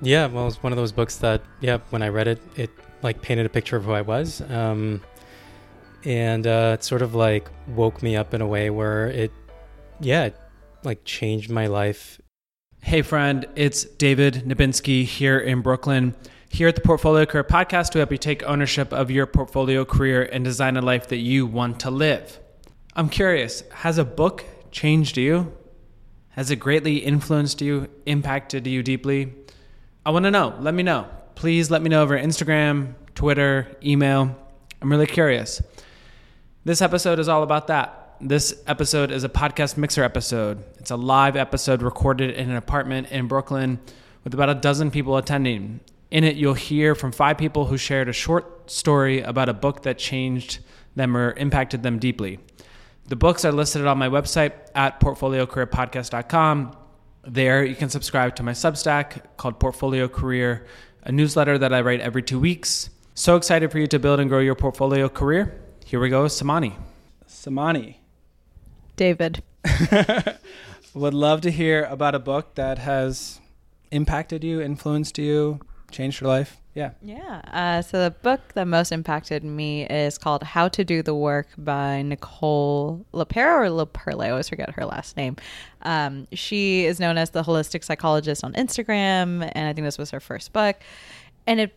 Yeah, well, it's one of those books that, yeah, when I read it, it like painted a picture of who I was. Um, and uh, it sort of like woke me up in a way where it, yeah, it, like changed my life. Hey, friend, it's David Nebinski here in Brooklyn. Here at the Portfolio Career Podcast, we help you take ownership of your portfolio career and design a life that you want to live. I'm curious, has a book changed you? Has it greatly influenced you, impacted you deeply? I want to know. Let me know. Please let me know over Instagram, Twitter, email. I'm really curious. This episode is all about that. This episode is a podcast mixer episode. It's a live episode recorded in an apartment in Brooklyn with about a dozen people attending. In it, you'll hear from five people who shared a short story about a book that changed them or impacted them deeply. The books are listed on my website at portfoliocareerpodcast.com. There, you can subscribe to my Substack called Portfolio Career, a newsletter that I write every two weeks. So excited for you to build and grow your portfolio career. Here we go, Samani. Samani. David. Would love to hear about a book that has impacted you, influenced you, changed your life. Yeah. Yeah. Uh, so the book that most impacted me is called How to Do the Work by Nicole LePera or LePerle. I always forget her last name. Um, she is known as the holistic psychologist on Instagram, and I think this was her first book. And it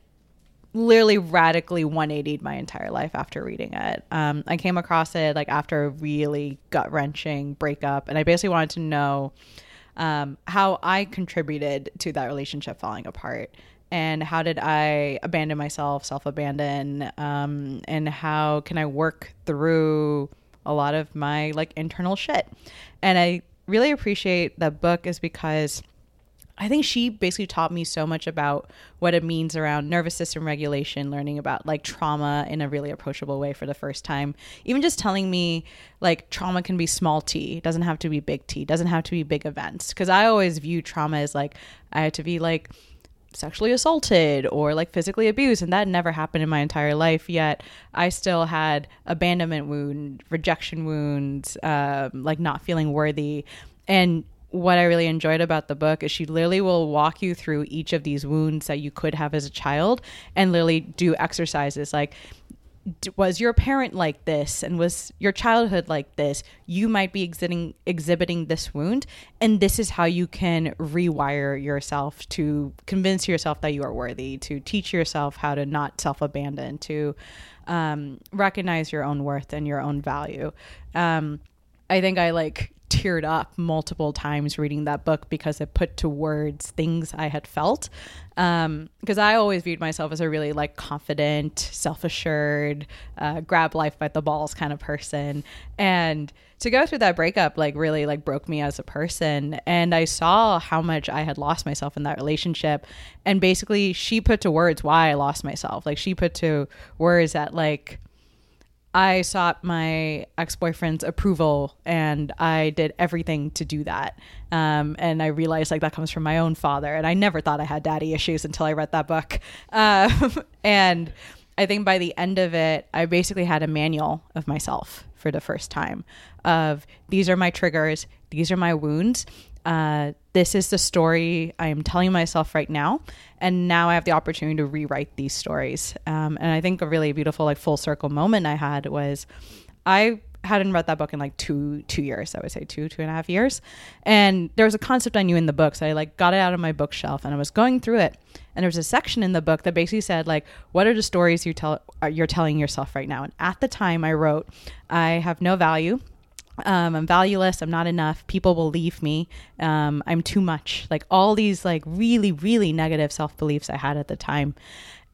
literally radically 180'd my entire life after reading it. Um, I came across it like after a really gut wrenching breakup, and I basically wanted to know um, how I contributed to that relationship falling apart and how did I abandon myself, self abandon, um, and how can I work through a lot of my like internal shit. And I really appreciate that book is because I think she basically taught me so much about what it means around nervous system regulation, learning about like trauma in a really approachable way for the first time. Even just telling me like trauma can be small t, doesn't have to be big T, doesn't have to be big events. Because I always view trauma as like I had to be like sexually assaulted or like physically abused and that never happened in my entire life yet i still had abandonment wound rejection wounds um, like not feeling worthy. And what i really enjoyed about the book is she literally will walk you through each of these wounds that you could have as a child and literally do exercises. Like was your parent like this? And was your childhood like this? You might be exhibiting exhibiting this wound and this is how you can rewire yourself to convince yourself that you are worthy to teach yourself how to not self-abandon to um, recognize your own worth and your own value. Um, i think i like teared up multiple times reading that book because it put to words things I had felt. Because um, I always viewed myself as a really like confident, self assured, uh, grab life by the balls kind of person. And to go through that breakup like really like broke me as a person. And I saw how much I had lost myself in that relationship. And basically, she put to words why I lost myself. Like she put to words that like I sought my ex boyfriend's approval and I did everything to do that. Um, and I realized like that comes from my own father. And I never thought I had daddy issues until I read that book. Um, and I think by the end of it, I basically had a manual of myself for the first time of these are my triggers, these are my wounds, uh, this is the story I am telling myself right now, and now I have the opportunity to rewrite these stories. Um, and I think a really beautiful, like full circle moment I had was, I hadn't read that book in like two two years. I would say two two and a half years, and there was a concept I knew in the book, so I like got it out of my bookshelf and I was going through it, and there was a section in the book that basically said like, what are the stories you tell you're telling yourself right now? And at the time, I wrote, I have no value. Um, I'm valueless. I'm not enough. People will leave me. Um, I'm too much. Like all these like really, really negative self beliefs I had at the time.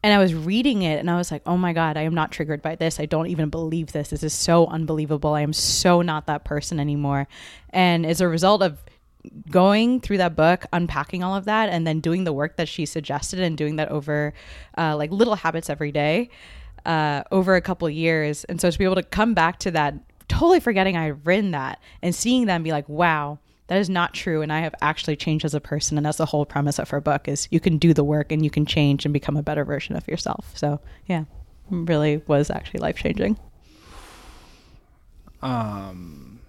And I was reading it and I was like, oh my God, I am not triggered by this. I don't even believe this. This is so unbelievable. I am so not that person anymore. And as a result of going through that book, unpacking all of that, and then doing the work that she suggested and doing that over uh, like little habits every day uh, over a couple years. And so to be able to come back to that totally forgetting I had written that and seeing them be like, wow, that is not true. And I have actually changed as a person. And that's the whole premise of her book is you can do the work and you can change and become a better version of yourself. So yeah, really was actually life changing. Um,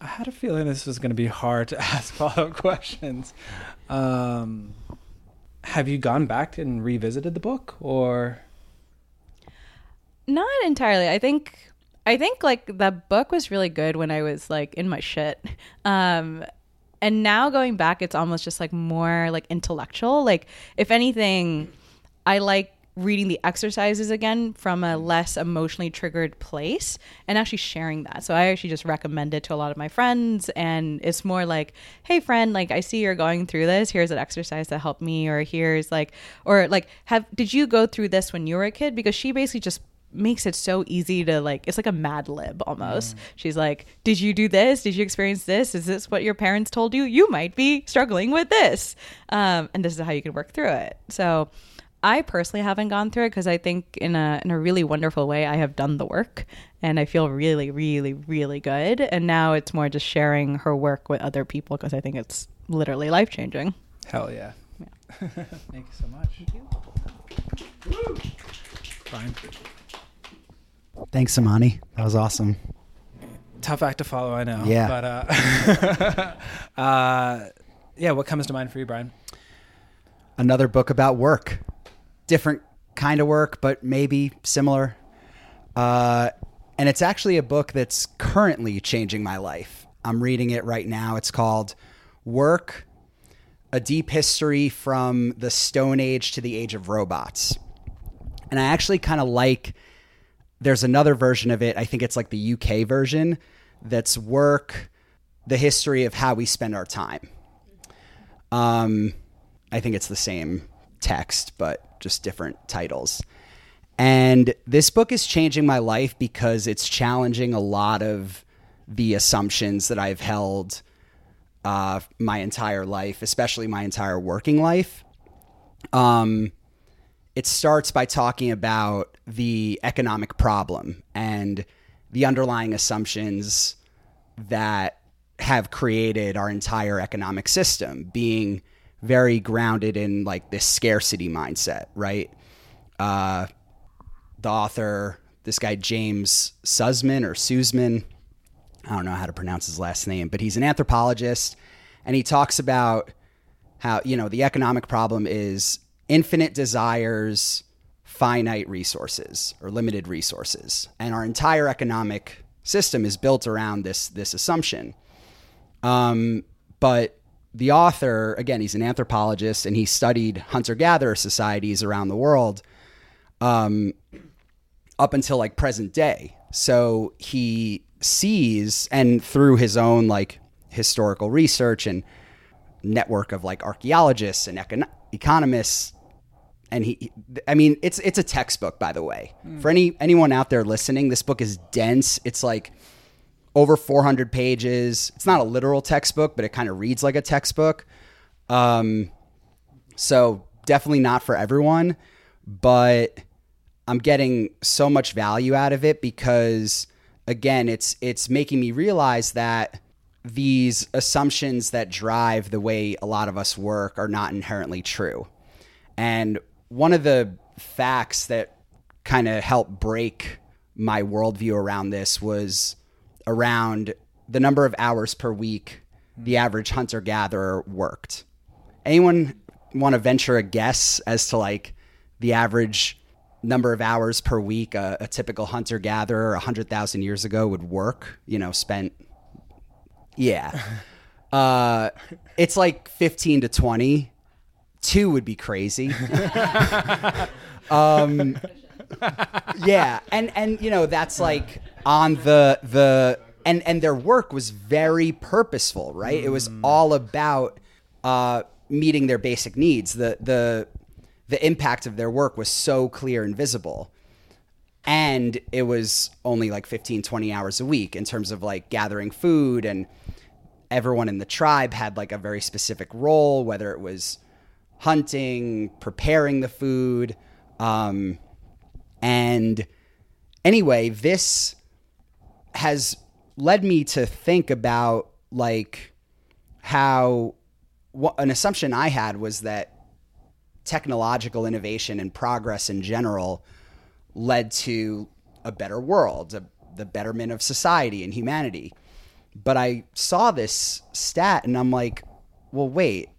I had a feeling this was going to be hard to ask follow up questions. Um, have you gone back and revisited the book or Not entirely. I think I think like the book was really good when I was like in my shit. Um and now going back it's almost just like more like intellectual. Like if anything I like reading the exercises again from a less emotionally triggered place and actually sharing that. So I actually just recommend it to a lot of my friends and it's more like, "Hey friend, like I see you're going through this. Here's an exercise that helped me or here's like or like have did you go through this when you were a kid?" Because she basically just makes it so easy to like it's like a mad lib almost. She's like did you do this? Did you experience this? Is this what your parents told you? You might be struggling with this. Um, and this is how you can work through it. So i personally haven't gone through it because i think in a in a really wonderful way i have done the work and i feel really really really good. And now it's more just sharing her work with other people because i think it's literally life changing hell yeah. Thank you so much. Brian. Thanks, Amani. That was awesome. tough act to follow i know Yeah. but uh, uh yeah what comes to mind for you brian Another book about work. Different kind of work, but maybe similar. Uh, and it's actually a book that's currently changing my life. I'm reading it right now. It's called Work A Deep History from the Stone Age to the Age of Robots. And I actually kind of like there's another version of it. I think it's like the UK version that's work, the history of how we spend our time. Um, I think it's the same text, but just different titles. And this book is changing my life because it's challenging a lot of the assumptions that I've held uh, my entire life, especially my entire working life. Um, it starts by talking about the economic problem and the underlying assumptions that have created our entire economic system being very grounded in like this scarcity mindset, right? Uh, the author, this guy James Sussman or Sussman, I don't know how to pronounce his last name, but he's an anthropologist, and he talks about how you know the economic problem is infinite desires, finite resources or limited resources, and our entire economic system is built around this this assumption. Um, but the author, again, he's an anthropologist and he studied hunter gatherer societies around the world um, up until like present day. So he sees, and through his own like historical research and network of like archaeologists and econ- economists, and he, I mean, it's it's a textbook, by the way. For any anyone out there listening, this book is dense. It's like over 400 pages. It's not a literal textbook, but it kind of reads like a textbook. Um, so definitely not for everyone, but I'm getting so much value out of it because again, it's it's making me realize that these assumptions that drive the way a lot of us work are not inherently true. And one of the facts that kind of helped break my worldview around this was around the number of hours per week the average hunter gatherer worked. Anyone want to venture a guess as to like the average number of hours per week a, a typical hunter gatherer 100,000 years ago would work, you know, spent yeah. Uh it's like 15 to 20. 2 would be crazy. um yeah and and you know that's like on the the and and their work was very purposeful right? It was all about uh meeting their basic needs. The the the impact of their work was so clear and visible. And it was only like 15 20 hours a week in terms of like gathering food. And everyone in the tribe had like a very specific role whether it was hunting preparing the food um, and anyway, this has led me to think about like how an assumption I had was that technological innovation and progress in general led to a better world, a, the betterment of society and humanity. But I saw this stat and I'm like, well, wait,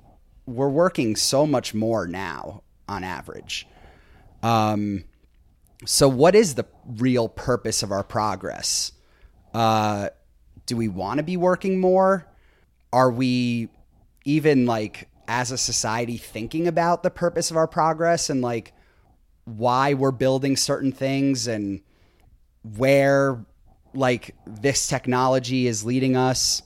we're working so much more now on average. Um, so what is the real purpose of our progress? Uh, do we want to be working more? Are we even like as a society thinking about the purpose of our progress and like why we're building certain things and where like this technology is leading us?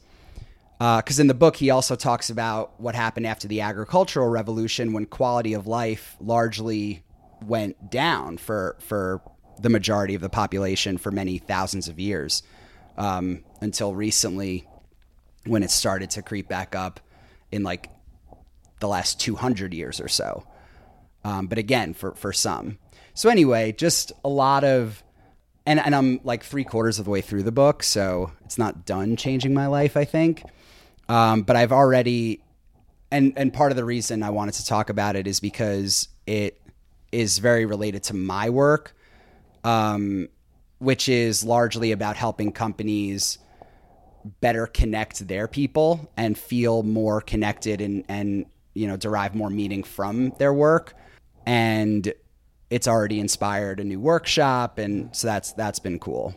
Because uh, in the book, he also talks about what happened after the agricultural revolution when quality of life largely went down for for the majority of the population for many thousands of years um, until recently when it started to creep back up in like the last 200 years or so. Um, but again, for, for some. So anyway, just a lot of, and, and I'm like three quarters of the way through the book, so it's not done changing my life, I think. Um, but I've already, and, and part of the reason I wanted to talk about it is because it is very related to my work, um, which is largely about helping companies better connect their people and feel more connected and, and you know derive more meaning from their work. And it's already inspired a new workshop. And so that's that's been cool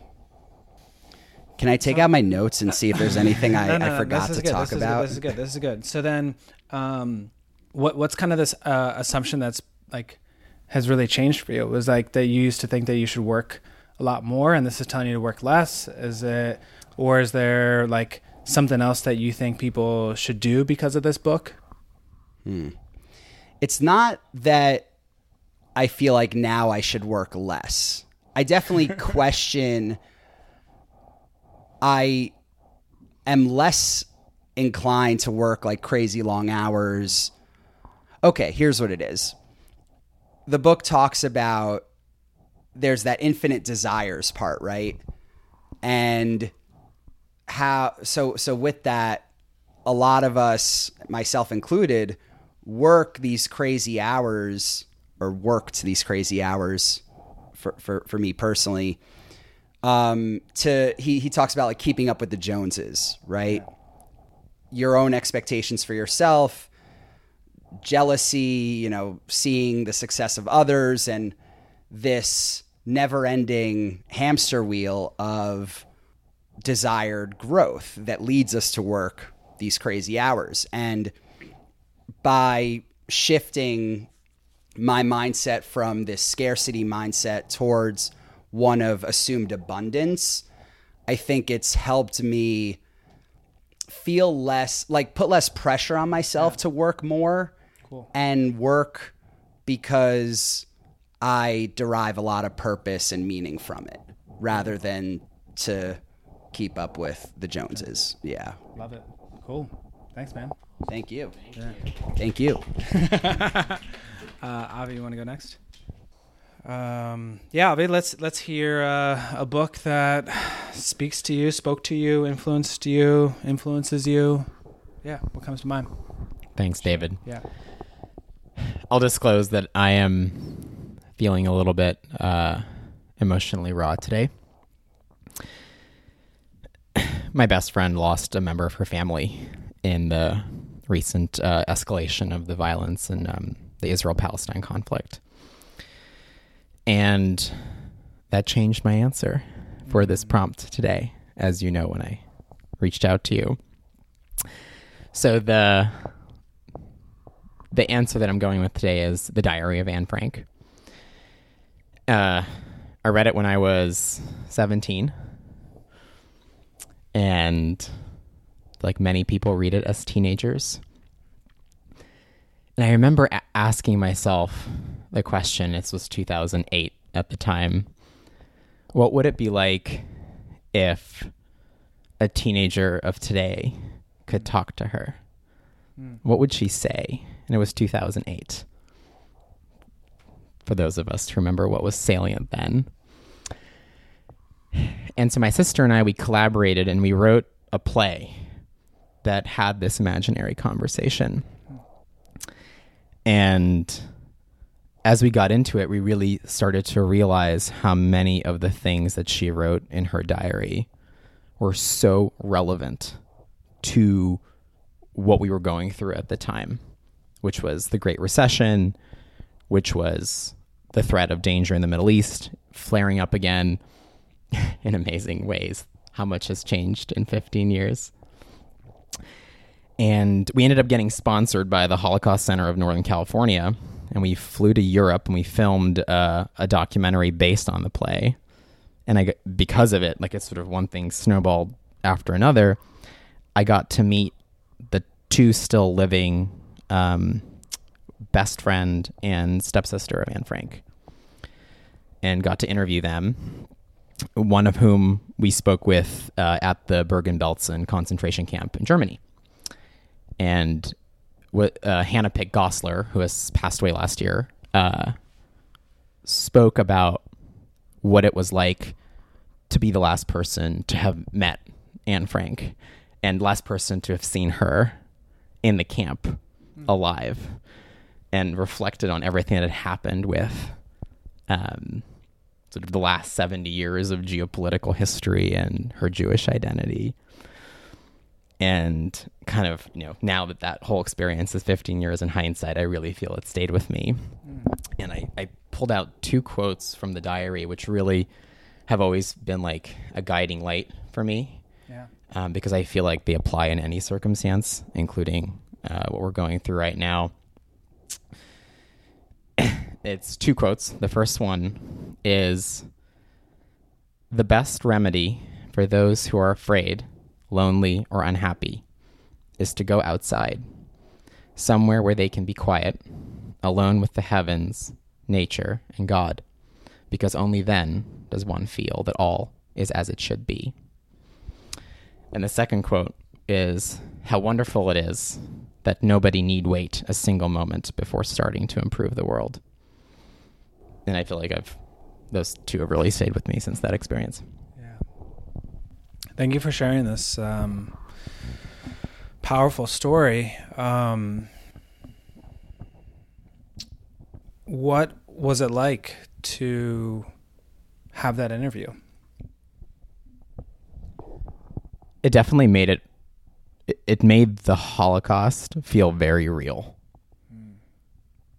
can I take out my notes and see if there's anything I, no, no, I forgot to good. talk this about? Is, this is good. This is good. So then, um, what what's kind of this uh, assumption that's like has really changed for you? It was like that you used to think that you should work a lot more, and this is telling you to work less. Is it, or is there like something else that you think people should do because of this book? Hmm. It's not that I feel like now I should work less. I definitely question. I am less inclined to work like crazy long hours. Okay, here's what it is the book talks about there's that infinite desires part, right? And how so so with that a lot of us myself included work these crazy hours or worked these crazy hours for for, for me personally um to he he talks about like keeping up with the joneses right your own expectations for yourself jealousy, you know, seeing the success of others and this never ending hamster wheel of desired growth that leads us to work these crazy hours. And by shifting my mindset from this scarcity mindset towards one of assumed abundance, I think it's helped me feel less like put less pressure on myself yeah. to work more cool. and work because I derive a lot of purpose and meaning from it rather than to keep up with the Joneses. Yeah. Love it. Cool. Thanks, man. Thank you. Yeah. Thank you. uh, Avi, you want to go next? Um, yeah, let's let's hear uh, a book that speaks to you, spoke to you, influenced you, influences you. Yeah, what comes to mind? Thanks, David. Yeah. I'll disclose that I am feeling a little bit uh, emotionally raw today. My best friend lost a member of her family in the recent uh, escalation of the violence in um, the Israel Palestine conflict. And that changed my answer for this prompt today, as you know, when I reached out to you. So the the answer that I'm going with today is The Diary of Anne Frank. Uh, I read it when I was 17. And like many people read it as teenagers. And I remember a- asking myself the question, this was 2008 at the time, what would it be like if a teenager of today could talk to her? Mm. What would she say? and it was 2008. For those of us to remember what was salient then. And so my sister and I, we collaborated and we wrote a play that had this imaginary conversation. And as we got into it, we really started to realize how many of the things that she wrote in her diary were so relevant to what we were going through at the time which was the Great Recession, which was the threat of danger in the Middle East flaring up again in amazing ways. How much has changed in 15 years? And we ended up getting sponsored by the Holocaust Center of Northern California. And we flew to Europe and we filmed uh, a documentary based on the play. And I, because of it, like it's sort of one thing snowballed after another. I got to meet the two still living um, best friend and stepsister of Anne Frank and got to interview them. One of whom we spoke with uh, at the Bergen-Belsen concentration camp in Germany. And uh, Hannah Pick Goslar, who has passed away last year, uh, spoke about what it was like to be the last person to have met Anne Frank and last person to have seen her in the camp alive and reflected on everything that had happened with um, sort of the last 70 years of geopolitical history and her Jewish identity. And kind of, you know, now that that whole experience is 15 years in hindsight, I really feel it stayed with me. And I, I pulled out two quotes from the diary, which really have always been like a guiding light for me Yeah. um, because I feel like they apply in any circumstance, including uh, what we're going through right now. it's two quotes. The first one is The best remedy for those who are afraid, lonely, or unhappy is to go outside, somewhere where they can be quiet, alone with the heavens, nature, and God, because only then does one feel that all is as it should be. And the second quote is How wonderful it is that nobody need wait a single moment before starting to improve the world. And I feel like I've, those two have really stayed with me since that experience. Thank you for sharing this um, powerful story. Um, what was it like to have that interview? It definitely made it, it- it made the Holocaust feel very real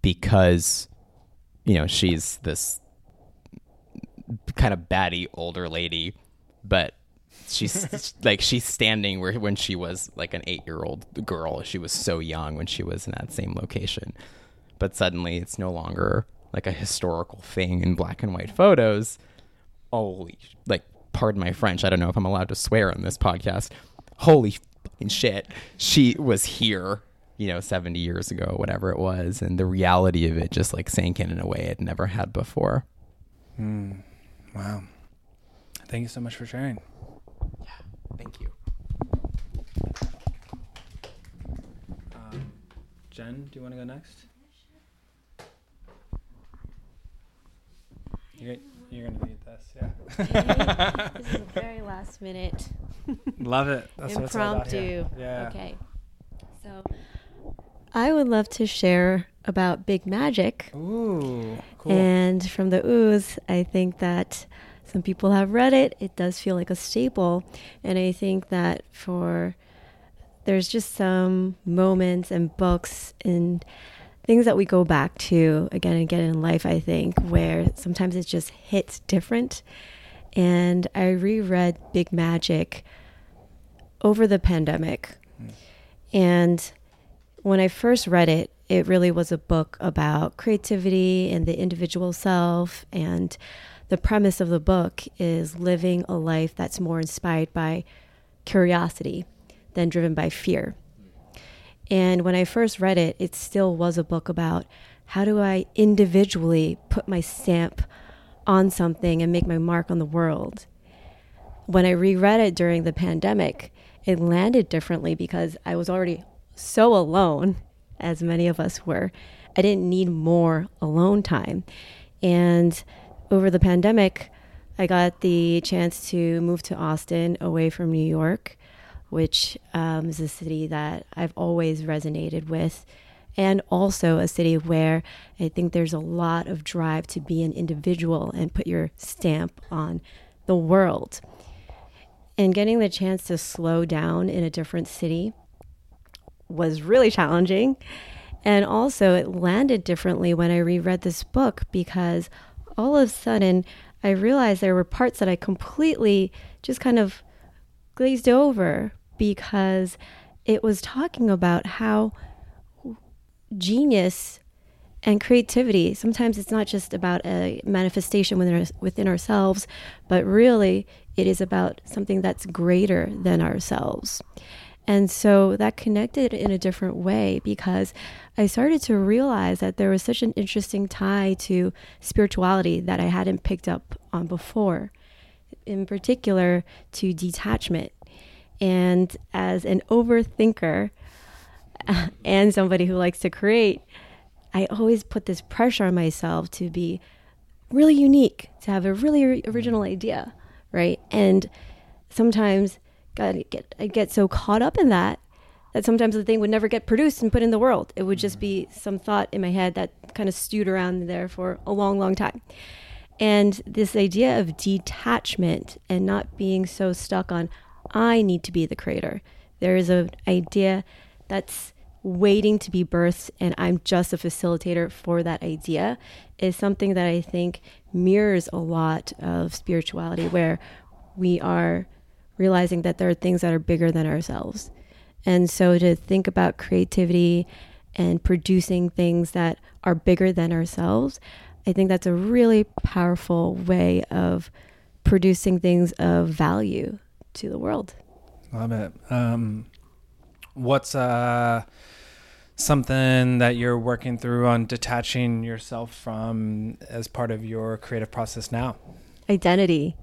because, you know, she's this kind of batty older lady, but she's like she's standing where when she was like an eight year old girl. She was so young when she was in that same location, but suddenly it's no longer like a historical thing in black and white photos. Holy, like, pardon my French. I don't know if I'm allowed to swear on this podcast. Holy fucking shit, she was here. You know, 70 years ago, whatever it was, and the reality of it just like sank in in a way it never had before. Hmm. Wow. Thank you so much for sharing. Thank you. Um, Jen, do you want to go next? You're, you're going to lead this, yeah. this is a very last minute Love it. That's what impromptu. Yeah. Okay. So I would love to share about Big Magic. Ooh, cool. And from the ooze, I think that some people have read it. It does feel like a staple. And I think that for there's just some moments and books and things that we go back to again and again in life, I think, where sometimes it just hits different. And I reread Big Magic over the pandemic. And when I first read it, it really was a book about creativity and the individual self. And the premise of the book is living a life that's more inspired by curiosity than driven by fear. And when I first read it, it still was a book about how do I individually put my stamp on something and make my mark on the world. When I reread it during the pandemic, it landed differently because I was already so alone, as many of us were. I didn't need more alone time. And over the pandemic, I got the chance to move to Austin away from New York, which um, is a city that I've always resonated with, and also a city where I think there's a lot of drive to be an individual and put your stamp on the world. And getting the chance to slow down in a different city was really challenging. And also, it landed differently when I reread this book because all of a sudden I realized there were parts that I completely just kind of glazed over because it was talking about how genius and creativity sometimes it's not just about a manifestation within, our, within ourselves but really it is about something that's greater than ourselves and so that connected in a different way because I started to realize that there was such an interesting tie to spirituality that I hadn't picked up on before, in particular to detachment. And as an overthinker and somebody who likes to create, I always put this pressure on myself to be really unique, to have a really original idea, right? And sometimes God, get I get so caught up in that that sometimes the thing would never get produced and put in the world. It would just be mm-hmm. some thought in my head that kind of stewed around there for a long, long time. And this idea of detachment and not being so stuck on, I need to be the creator. There is an idea that's waiting to be birthed, and I'm just a facilitator for that idea, is something that I think mirrors a lot of spirituality, where we are realizing that there are things that are bigger than ourselves. And so to think about creativity and producing things that are bigger than ourselves, I think that's a really powerful way of producing things of value to the world. Love it. Um, what's uh, something that you're working through on detaching yourself from as part of your creative process now? Identity.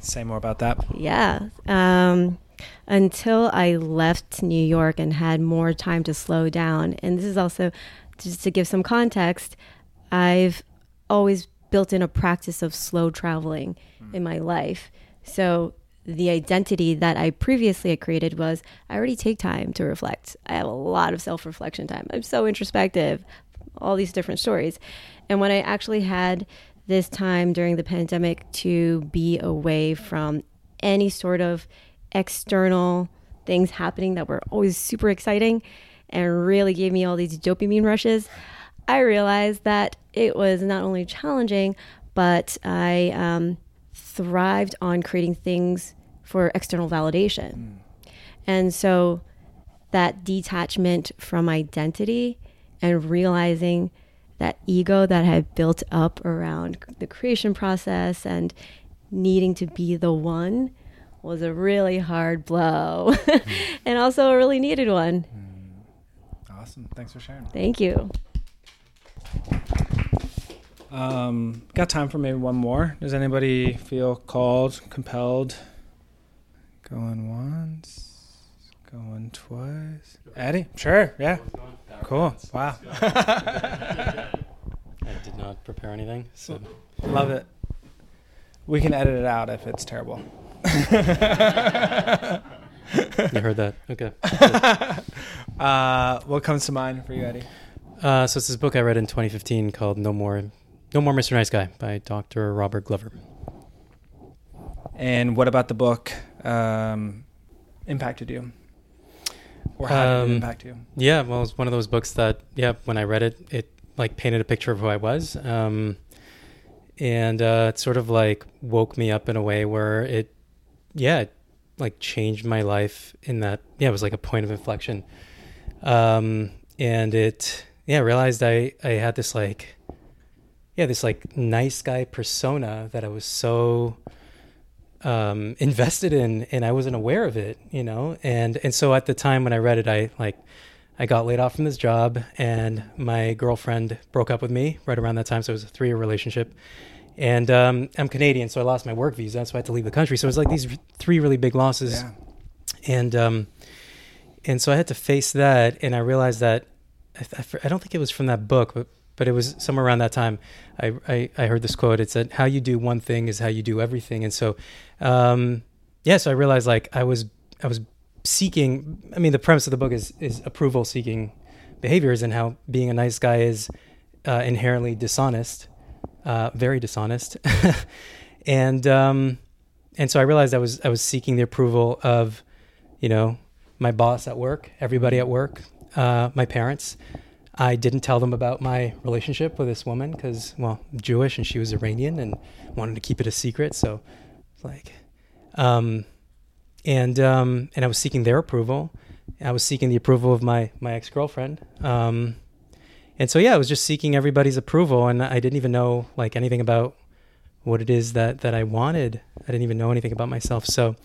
Say more about that. Yeah. Um, until I left New York and had more time to slow down, and this is also just to give some context, I've always built in a practice of slow traveling mm. in my life. So the identity that I previously had created was I already take time to reflect. I have a lot of self reflection time. I'm so introspective, all these different stories. And when I actually had this time during the pandemic to be away from any sort of external things happening that were always super exciting and really gave me all these dopamine rushes, I realized that it was not only challenging, but I um, thrived on creating things for external validation. Mm. And so that detachment from identity and realizing that ego that had built up around the creation process and needing to be the one was a really hard blow mm. and also a really needed one. Mm. Awesome. Thanks for sharing. Thank you. Um, got time for maybe one more. Does anybody feel called, compelled? Going once, going twice. Eddie? Sure, yeah. Cool. Wow. I did not prepare anything, so love it. We can edit it out if it's terrible. you heard that? Okay. uh, what comes to mind for you, Eddie? Uh, so it's this book I read in 2015 called "No More, No More Mr. Nice Guy" by Dr. Robert Glover. And what about the book um, impacted you? Or how um, did it um, impact you? Yeah, well, it's one of those books that, yeah, when I read it, it like painted a picture of who I was. Um, and uh, it sort of like woke me up in a way where it, yeah, it, like changed my life in that, yeah, it was like a point of inflection. Um, and it, yeah, realized I, I had this like, yeah, this like nice guy persona that I was so um, invested in, and I wasn't aware of it, you know. And and so at the time when I read it, I like I got laid off from this job, and my girlfriend broke up with me right around that time. So it was a three year relationship, and um, I'm Canadian, so I lost my work visa, so I had to leave the country. So it was like these three really big losses, yeah. and um, and so I had to face that, and I realized that I, I, I don't think it was from that book, but but it was somewhere around that time. I, I, I heard this quote. It said, "How you do one thing is how you do everything." And so, um, yeah, so I realized like I was I was seeking. I mean, the premise of the book is is approval seeking behaviors and how being a nice guy is uh, inherently dishonest, uh, very dishonest, and um, and so I realized I was I was seeking the approval of, you know, my boss at work, everybody at work, uh, my parents. I didn't tell them about my relationship with this woman because, well, I'm Jewish and she was Iranian and wanted to keep it a secret. So, like, um, and um, and I was seeking their approval. I was seeking the approval of my my ex girlfriend. Um, and so yeah, I was just seeking everybody's approval, and I didn't even know like anything about what it is that that I wanted. I didn't even know anything about myself. So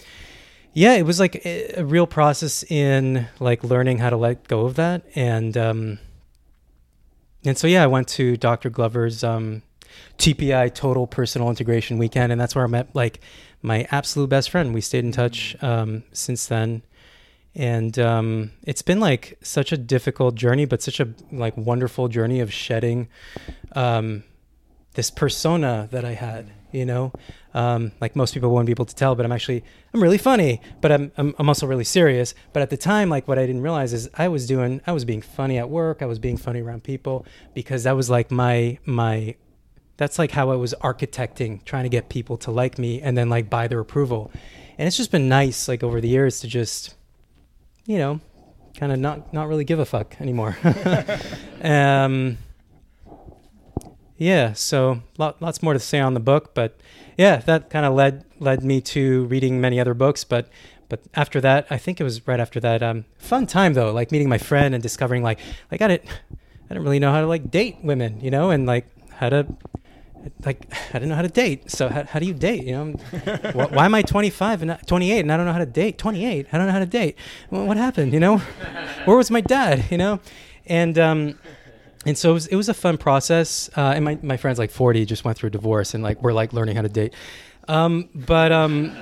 yeah, it was like a, a real process in like learning how to let go of that, and um, and so yeah, I went to Dr. Glover's um, TPI Total Personal Integration Weekend, and that's where I met like my absolute best friend. We stayed in touch um, since then, and um, it's been like such a difficult journey, but such a like wonderful journey of shedding um, this persona that I had. You know, um, like most people won't be able to tell, but I'm actually I'm really funny, but I'm, I'm I'm also really serious. But at the time, like what I didn't realize is I was doing I was being funny at work, I was being funny around people because that was like my my that's like how I was architecting, trying to get people to like me and then like buy their approval. And it's just been nice, like over the years, to just, you know, kind of not not really give a fuck anymore. um, yeah, so lot, lots more to say on the book, but yeah, that kind of led led me to reading many other books. But but after that, I think it was right after that. Um, fun time though, like meeting my friend and discovering like like I didn't I didn't really know how to like date women, you know, and like how to like I didn't know how to date. So how, how do you date? You know, why, why, am I 25 and not 28 and I don't know how to date? 28, I don't know how to date. Well, what happened? You know, where was my dad? You know, and um, and so it was, it was a fun process. Uh, and my my friends like 40 just went through a divorce and like we're like learning how to date. Um, but um,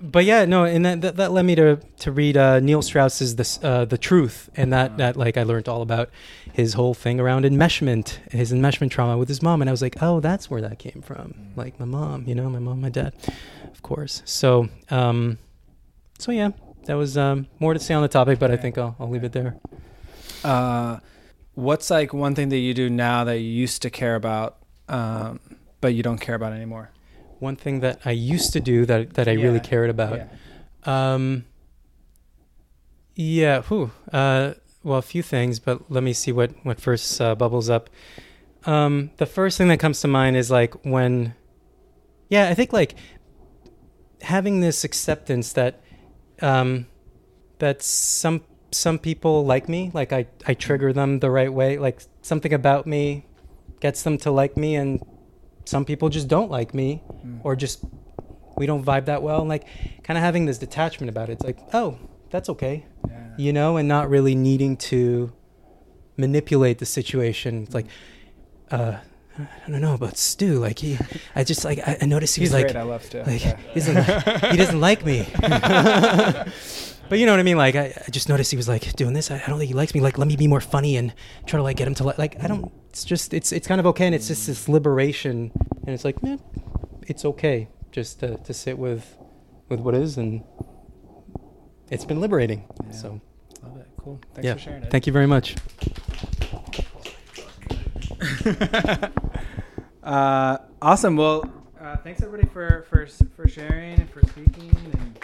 but yeah, no, and that, that, that led me to to read uh, Neil Strauss's the uh, the Truth, and that that like I learned all about his whole thing around enmeshment, his enmeshment trauma with his mom, and I was like, oh, that's where that came from, like my mom, you know, my mom, my dad, of course. So um, so yeah, that was um, more to say on the topic, but I think I'll I'll leave it there. Uh, what's like one thing that you do now that you used to care about, um, but you don't care about anymore? one thing that I used to do that that I yeah. really cared about. Yeah. Um, yeah. Whew. Uh, well, a few things, but let me see what what first uh, bubbles up. Um, the first thing that comes to mind is like when, yeah, I think like having this acceptance that um, that some some people like me, like I I trigger them the right way, like something about me gets them to like me, and some people just don't like me mm. or just we don't vibe that well and like kind of having this detachment about it it's like oh that's okay yeah. you know and not really needing to manipulate the situation it's like uh I don't know about Stu. Like he, I just like I, I noticed he He's was like, great. I love Stu. Like, yeah. he, doesn't like, he doesn't like me. but you know what I mean? Like I, I just noticed he was like doing this. I, I, don't think he likes me. Like let me be more funny and try to like get him to like. Like I don't it's just it's it's kind of okay and it's just this liberation and it's like man it's okay just to, to sit with with what is and it's been liberating yeah. so love it cool thanks yeah. for sharing it thank you very much uh, awesome well uh, thanks everybody for for for sharing and for speaking and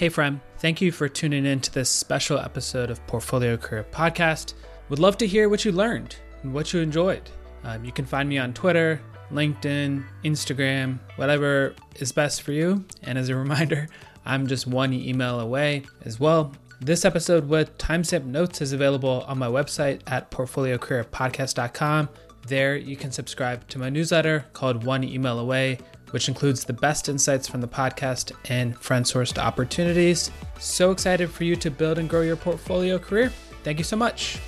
Hey, friend, thank you for tuning in to this special episode of Portfolio Career Podcast. Would love to hear what you learned and what you enjoyed. Um, you can find me on Twitter, LinkedIn, Instagram, whatever is best for you. And as a reminder, I'm just one email away as well. This episode with timestamp notes is available on my website at portfoliocareerpodcast.com. There, you can subscribe to my newsletter called One Email Away which includes the best insights from the podcast and friend sourced opportunities. So excited for you to build and grow your portfolio career. Thank you so much.